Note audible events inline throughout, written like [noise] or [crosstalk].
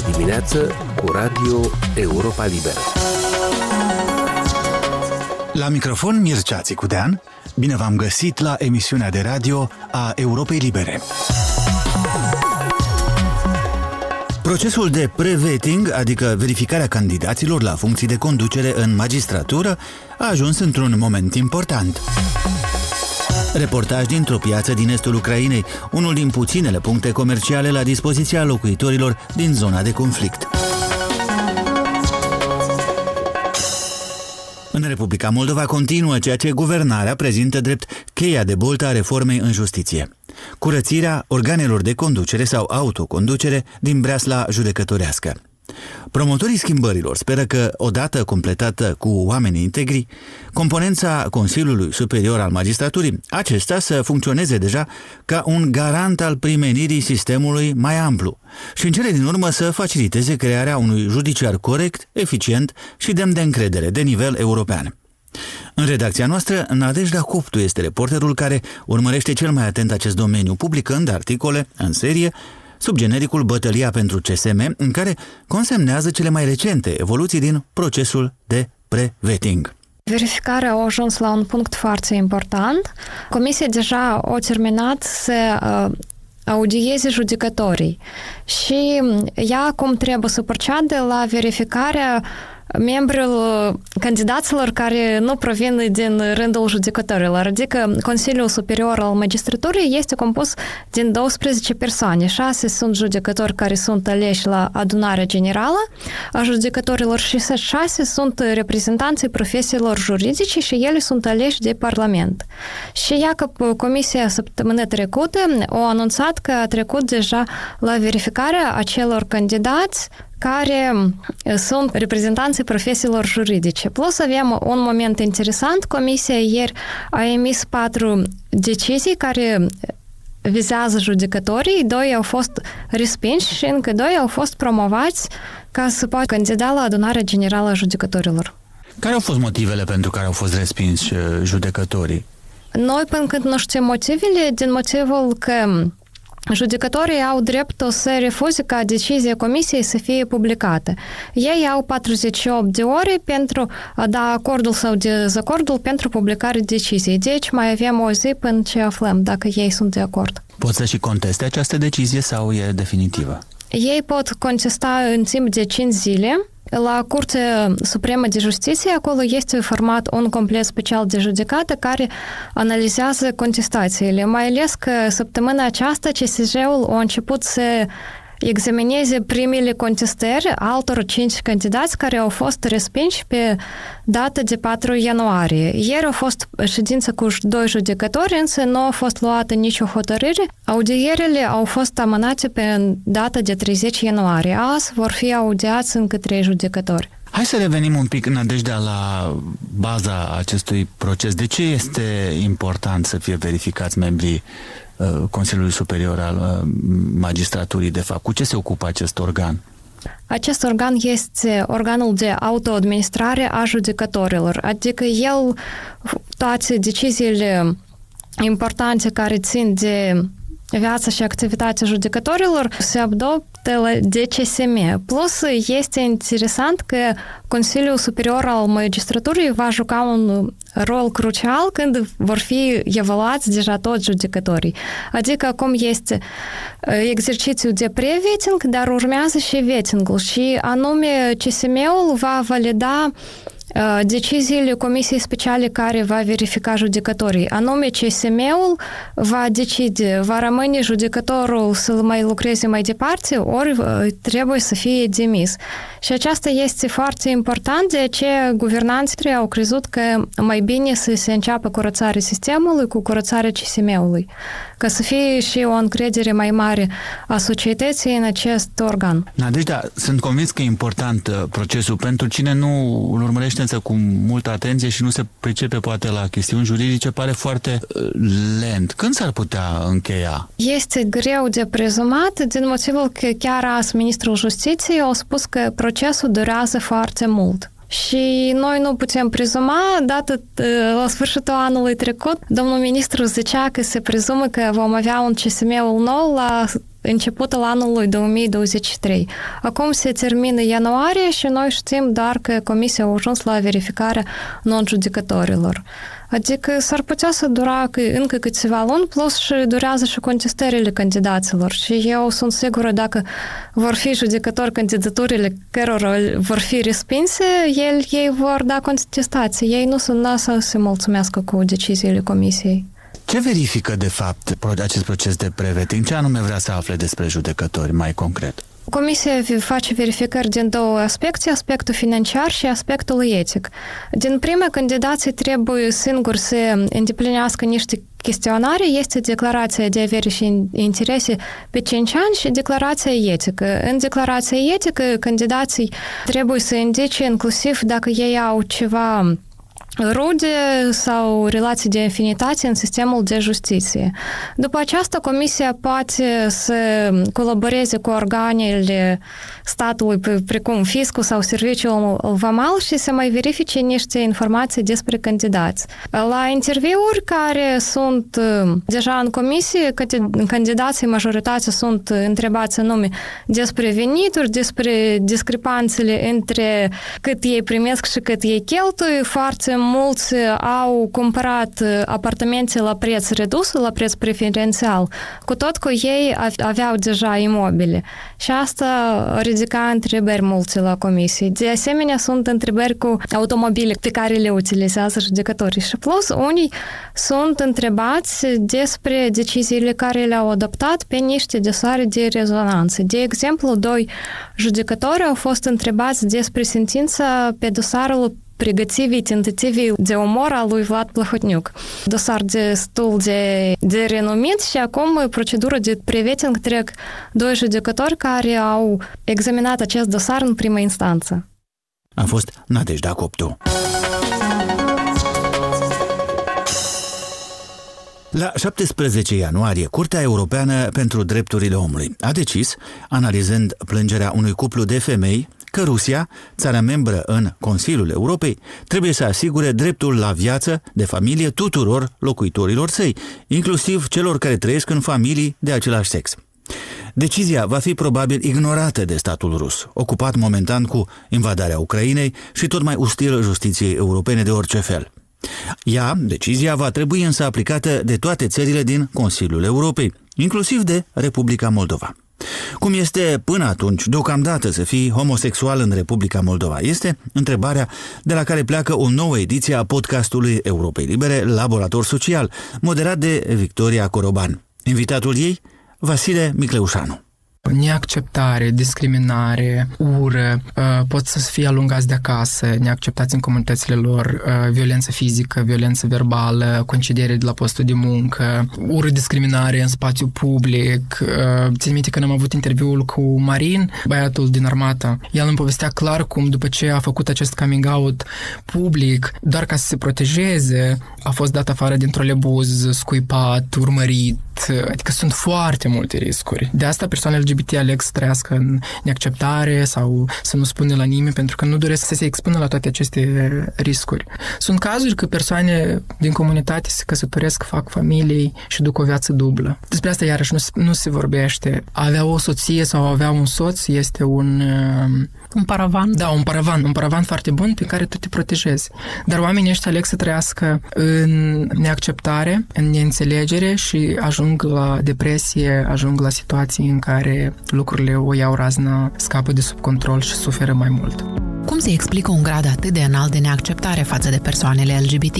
de dimineață cu Radio Europa Liberă. La microfon Mircea Țicudean, bine v-am găsit la emisiunea de radio a Europei Libere. Procesul de pre-vetting, adică verificarea candidaților la funcții de conducere în magistratură, a ajuns într-un moment important. Reportaj dintr-o piață din estul Ucrainei, unul din puținele puncte comerciale la dispoziția locuitorilor din zona de conflict. În Republica Moldova continuă ceea ce guvernarea prezintă drept cheia de boltă a reformei în justiție. Curățirea organelor de conducere sau autoconducere din breasla judecătorească. Promotorii schimbărilor speră că, odată completată cu oamenii integri, componența Consiliului Superior al Magistraturii, acesta să funcționeze deja ca un garant al primenirii sistemului mai amplu și în cele din urmă să faciliteze crearea unui judiciar corect, eficient și demn de încredere de nivel european. În redacția noastră, Nadejda Coptu este reporterul care urmărește cel mai atent acest domeniu, publicând articole în serie sub genericul Bătălia pentru CSM, în care consemnează cele mai recente evoluții din procesul de pre-vetting. Verificarea a ajuns la un punct foarte important. Comisia deja a terminat să uh, audieze judecătorii și ea acum trebuie să procede la verificarea membrilor, candidaților care nu provin din rândul judecătorilor, adică Consiliul Superior al Magistraturii este compus din 12 persoane. 6 sunt judecători care sunt aleși la adunarea generală a judecătorilor și 6 sunt reprezentanții profesiilor juridice și ele sunt aleși de Parlament. Și ea că Comisia săptămâna trecută a anunțat că a trecut deja la verificarea acelor candidați care sunt reprezentanții profesiilor juridice. Plus avem un moment interesant. Comisia ieri a emis patru decizii care vizează judecătorii, doi au fost respinși și încă doi au fost promovați ca să poată candida la adunarea generală a judecătorilor. Care au fost motivele pentru care au fost respinși judecătorii? Noi, până când nu știm motivele, din motivul că Judecătorii au dreptul să refuze ca decizia comisiei să fie publicată. Ei au 48 de ore pentru a da acordul sau dezacordul pentru publicarea deciziei. Deci mai avem o zi până ce aflăm dacă ei sunt de acord. Pot să și conteste această decizie sau e definitivă? Ei pot contesta în timp de 5 zile la Curtea Supremă de Justiție, acolo este format un complet special de judecată care analizează contestațiile, mai ales că săptămâna aceasta CSJ-ul a început să examineze primele contestări altor cinci candidați care au fost respinși pe data de 4 ianuarie. Ieri a fost ședință cu doi judecători, însă nu a fost luată nicio hotărâre. Audierile au fost amânate pe data de 30 ianuarie. Azi vor fi audiați încă trei judecători. Hai să revenim un pic, Nădejdea, la baza acestui proces. De ce este important să fie verificați membrii Uh, Consiliului Superior al uh, Magistraturii, de fapt. Cu ce se ocupă acest organ? Acest organ este organul de autoadministrare a judecătorilor, adică el toate deciziile importante care țin de viața și activitatea judecătorilor se adoptă la DCSM. Plus, este interesant că Consiliul Superior al Magistraturii va juca un rol crucial când vor fi evaluați deja toți judecătorii. Adică acum este exercițiul de pre-vetting, dar urmează și vetting și anume CSM-ul va valida deciziile Comisiei Speciale care va verifica judecătorii. Anume, CSM-ul va decide, va rămâne judecătorul să mai lucreze mai departe, ori trebuie să fie demis. Și aceasta este foarte important, de ce guvernanții au crezut că mai bine să se înceapă curățarea sistemului cu curățarea CSM-ului, ca să fie și o încredere mai mare a societății în acest organ. Nadejda, sunt convins că e important procesul pentru cine nu îl urmărește însă cu multă atenție și nu se pricepe poate la chestiuni juridice, pare foarte lent. Când s-ar putea încheia? Este greu de prezumat din motivul că chiar azi ministrul justiției a spus că procesul durează foarte mult. Și noi nu putem prezuma, dată la sfârșitul anului trecut, domnul ministru zicea că se prezumă că vom avea un CSM-ul nou la începutul anului 2023. Acum se termină ianuarie și noi știm doar că Comisia a ajuns la verificarea non-judecătorilor. Adică s-ar putea să dura încă câteva luni, plus și durează și contestările candidaților. Și eu sunt sigură dacă vor fi judecători candidaturile cărora vor fi respinse, el, ei vor da contestații. Ei nu sunt să se mulțumească cu deciziile comisiei. Ce verifică, de fapt, acest proces de preveting? Ce anume vrea să afle despre judecători, mai concret? Comisia face verificări din două aspecte, aspectul financiar și aspectul etic. Din prima, candidații trebuie singur să îndeplinească niște chestionare, este declarația de avere și interese pe 5 ani și declarația etică. În declarația etică, candidații trebuie să indice inclusiv dacă ei au ceva rude sau relații de infinitate în sistemul de justiție. După aceasta, Comisia poate să colaboreze cu organele statului, precum fiscul sau serviciul vamal și să mai verifice niște informații despre candidați. La interviuri care sunt deja în comisie, candidații majoritatea sunt întrebați anume despre venituri, despre discrepanțele între cât ei primesc și cât ei cheltuie, foarte mulți au cumpărat apartamente la preț redus, la preț preferențial, cu tot că ei aveau deja imobile. Și asta ridica întrebări multe la comisie. De asemenea, sunt întrebări cu automobile pe care le utilizează judecătorii. Și plus, unii sunt întrebați despre deciziile care le-au adoptat pe niște dosare de rezonanță. De exemplu, doi judecători au fost întrebați despre sentința pe dosarul pregătivii tentativii de omor al lui Vlad Plăhotniuc. Dosar destul de, de renumit și acum procedură de preveting trec doi judecători care au examinat acest dosar în prima instanță. A fost Nadejda Coptu. La 17 ianuarie, Curtea Europeană pentru Drepturile Omului a decis, analizând plângerea unui cuplu de femei că Rusia, țara membră în Consiliul Europei, trebuie să asigure dreptul la viață de familie tuturor locuitorilor săi, inclusiv celor care trăiesc în familii de același sex. Decizia va fi probabil ignorată de statul rus, ocupat momentan cu invadarea Ucrainei și tot mai ustil justiției europene de orice fel. Ea, decizia, va trebui însă aplicată de toate țările din Consiliul Europei, inclusiv de Republica Moldova. Cum este până atunci, deocamdată, să fii homosexual în Republica Moldova? Este întrebarea de la care pleacă o nouă ediție a podcastului Europei Libere, Laborator Social, moderat de Victoria Coroban. Invitatul ei, Vasile Micleușanu neacceptare, discriminare, ură, uh, pot să fie alungați de acasă, neacceptați în comunitățile lor, uh, violență fizică, violență verbală, concediere de la postul de muncă, ură, discriminare în spațiu public. Uh, țin minte când am avut interviul cu Marin, băiatul din armată. El îmi povestea clar cum după ce a făcut acest coming out public, doar ca să se protejeze, a fost dat afară din trolebuz, scuipat, urmărit, adică sunt foarte multe riscuri. De asta persoanele LGBT aleg să trăiască în neacceptare sau să nu spună la nimeni pentru că nu doresc să se expună la toate aceste riscuri. Sunt cazuri că persoane din comunitate se căsătoresc, fac familii și duc o viață dublă. Despre asta iarăși nu, nu se vorbește. A avea o soție sau a avea un soț este un... Un paravan? Da, un paravan. Un paravan foarte bun pe care tu te protejezi. Dar oamenii ăștia aleg să trăiască în neacceptare, în neînțelegere și ajung la depresie, ajung la situații în care lucrurile o iau raznă, scapă de sub control și suferă mai mult. Cum se explică un grad atât de înalt de neacceptare față de persoanele LGBT?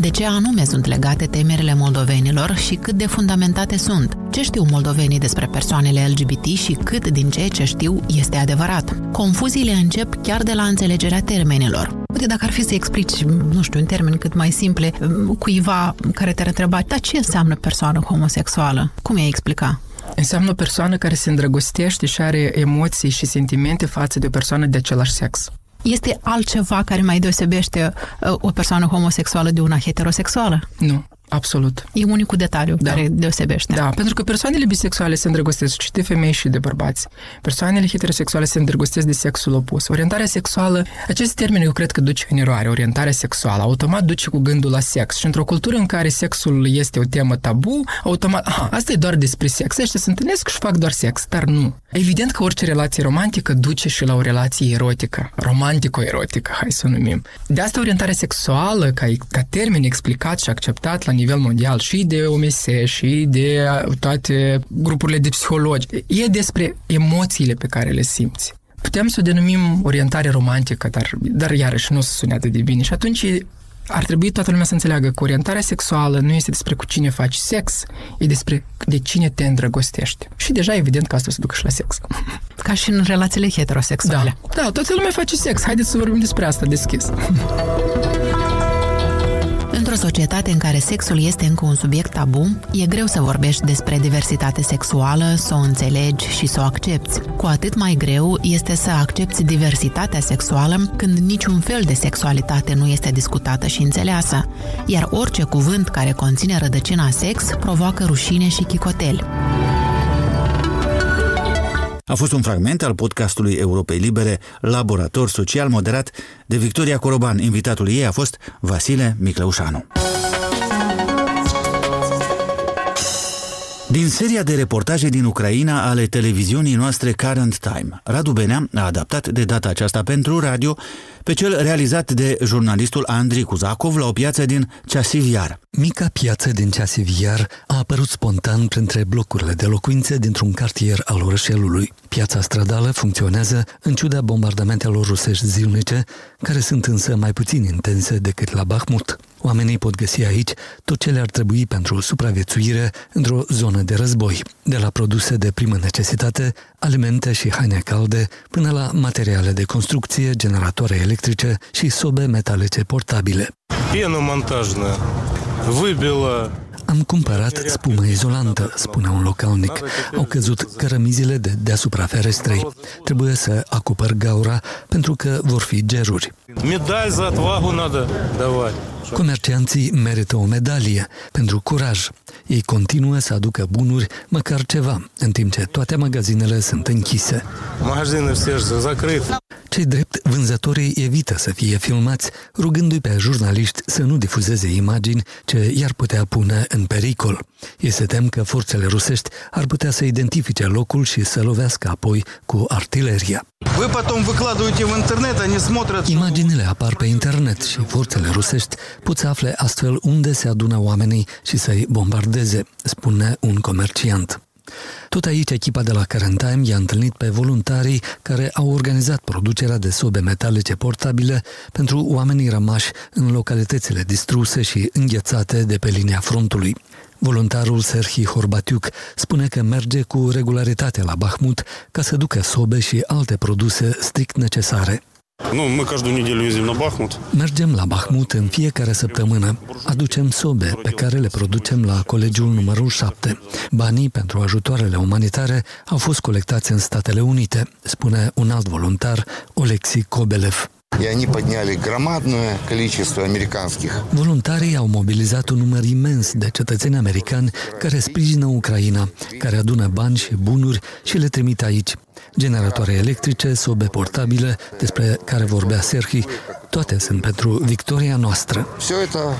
De ce anume sunt legate temerile moldovenilor și cât de fundamentate sunt? Ce știu moldovenii despre persoanele LGBT și cât din ceea ce știu este adevărat? Confuziile încep chiar de la înțelegerea termenilor. Uite, dacă ar fi să explici, nu știu, în termeni cât mai simple, cuiva care te-ar întreba, dar ce înseamnă persoană homosexuală? Cum i-ai explica? Înseamnă o persoană care se îndrăgostește și are emoții și sentimente față de o persoană de același sex. Este altceva care mai deosebește uh, o persoană homosexuală de una heterosexuală? Nu. Absolut. E unicul detaliu da. care deosebește. Da, pentru că persoanele bisexuale se îndrăgostesc și de femei și de bărbați. Persoanele heterosexuale se îndrăgostesc de sexul opus. Orientarea sexuală, acest termen eu cred că duce în eroare. Orientarea sexuală automat duce cu gândul la sex. Și într-o cultură în care sexul este o temă tabu, automat, aha, asta e doar despre sex. Ăștia se întâlnesc și fac doar sex, dar nu. Evident că orice relație romantică duce și la o relație erotică, romantico-erotică, hai să o numim. De asta orientarea sexuală, ca, ca termen explicat și acceptat la nivel mondial și de OMS și de toate grupurile de psihologi, e despre emoțiile pe care le simți. Putem să o denumim orientare romantică, dar, dar iarăși nu se sune atât de bine. Și atunci ar trebui toată lumea să înțeleagă că orientarea sexuală nu este despre cu cine faci sex, e despre de cine te îndrăgostești. Și deja evident că asta se ducă și la sex. [laughs] Ca și în relațiile heterosexuale. Da, da toată lumea face sex. Haideți să vorbim despre asta deschis. [laughs] Într-o societate în care sexul este încă un subiect tabu, e greu să vorbești despre diversitate sexuală, să o înțelegi și să o accepti. Cu atât mai greu este să accepti diversitatea sexuală când niciun fel de sexualitate nu este discutată și înțeleasă, iar orice cuvânt care conține rădăcina sex provoacă rușine și chicoteli. A fost un fragment al podcastului Europei Libere, Laborator Social moderat de Victoria Coroban. Invitatul ei a fost Vasile Micleușanu. Din seria de reportaje din Ucraina ale televiziunii noastre Current Time, Radu Benea a adaptat de data aceasta pentru radio pe cel realizat de jurnalistul Andrei Kuzakov la o piață din Ceasiviar. Mica piață din Ceasiviar a apărut spontan printre blocurile de locuințe dintr-un cartier al orășelului. Piața stradală funcționează în ciuda bombardamentelor rusești zilnice, care sunt însă mai puțin intense decât la Bahmut. Oamenii pot găsi aici tot ce le-ar trebui pentru supraviețuire într-o zonă de război, de la produse de primă necesitate, alimente și haine calde, până la materiale de construcție, generatoare electrice și sobe metalice portabile. Пеноmontajnă, выбила am cumpărat spumă izolantă, spunea un localnic. Au căzut cărămizile de deasupra ferestrei. Trebuie să acopăr gaura pentru că vor fi geruri. Comercianții merită o medalie pentru curaj. Ei continuă să aducă bunuri, măcar ceva, în timp ce toate magazinele sunt închise. Magazinele sunt închise. Cei drept, vânzătorii evită să fie filmați, rugându-i pe jurnaliști să nu difuzeze imagini ce i-ar putea pune în pericol. Ei se tem că forțele rusești ar putea să identifice locul și să lovească apoi cu artileria. Imaginile apar pe internet și forțele rusești pot să afle astfel unde se adună oamenii și să-i bombardeze, spune un comerciant. Tot aici, echipa de la Current Time i-a întâlnit pe voluntarii care au organizat producerea de sobe metalice portabile pentru oamenii rămași în localitățile distruse și înghețate de pe linia frontului. Voluntarul Serhi Horbatiuc spune că merge cu regularitate la Bahmut ca să ducă sobe și alte produse strict necesare. Nu, мы каждую неделю ездим на Бахмут. Mergem la Bahmut în fiecare săptămână. Aducem sobe pe care le producem la colegiul numărul 7. Banii pentru ajutoarele umanitare au fost colectați în Statele Unite, spune un alt voluntar, Olexi Kobelev. И они подняли громадное количество американских. Voluntarii au mobilizat un număr imens de cetățeni americani care sprijină Ucraina, care adună bani și bunuri și le trimit aici. Generatoare electrice, sobe portabile, despre care vorbea Serhi, toate sunt pentru victoria noastră. Все это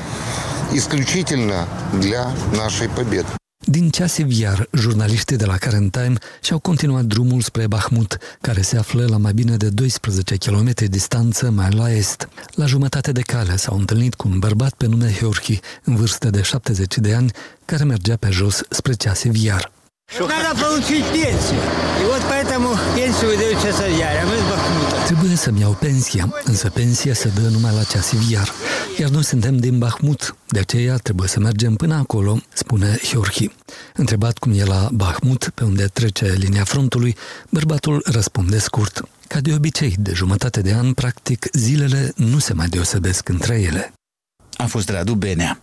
исключительно для нашей победы. Din Ceasiviar, jurnaliștii de la Current Time și-au continuat drumul spre Bahmut, care se află la mai bine de 12 km distanță mai la est. La jumătate de cale s-au întâlnit cu un bărbat pe nume Heorchi, în vârstă de 70 de ani, care mergea pe jos spre Ceasiviar. Надо получить пенсию. И вот поэтому пенсию выдают сейчас Trebuie să-mi iau pensia, însă pensia se dă numai la Ceasiviar. Iar noi suntem din Bahmut, de aceea trebuie să mergem până acolo, spune Hiorchi. Întrebat cum e la Bahmut, pe unde trece linia frontului, bărbatul răspunde scurt. Ca de obicei, de jumătate de an, practic, zilele nu se mai deosebesc între ele. A fost Radu Benea.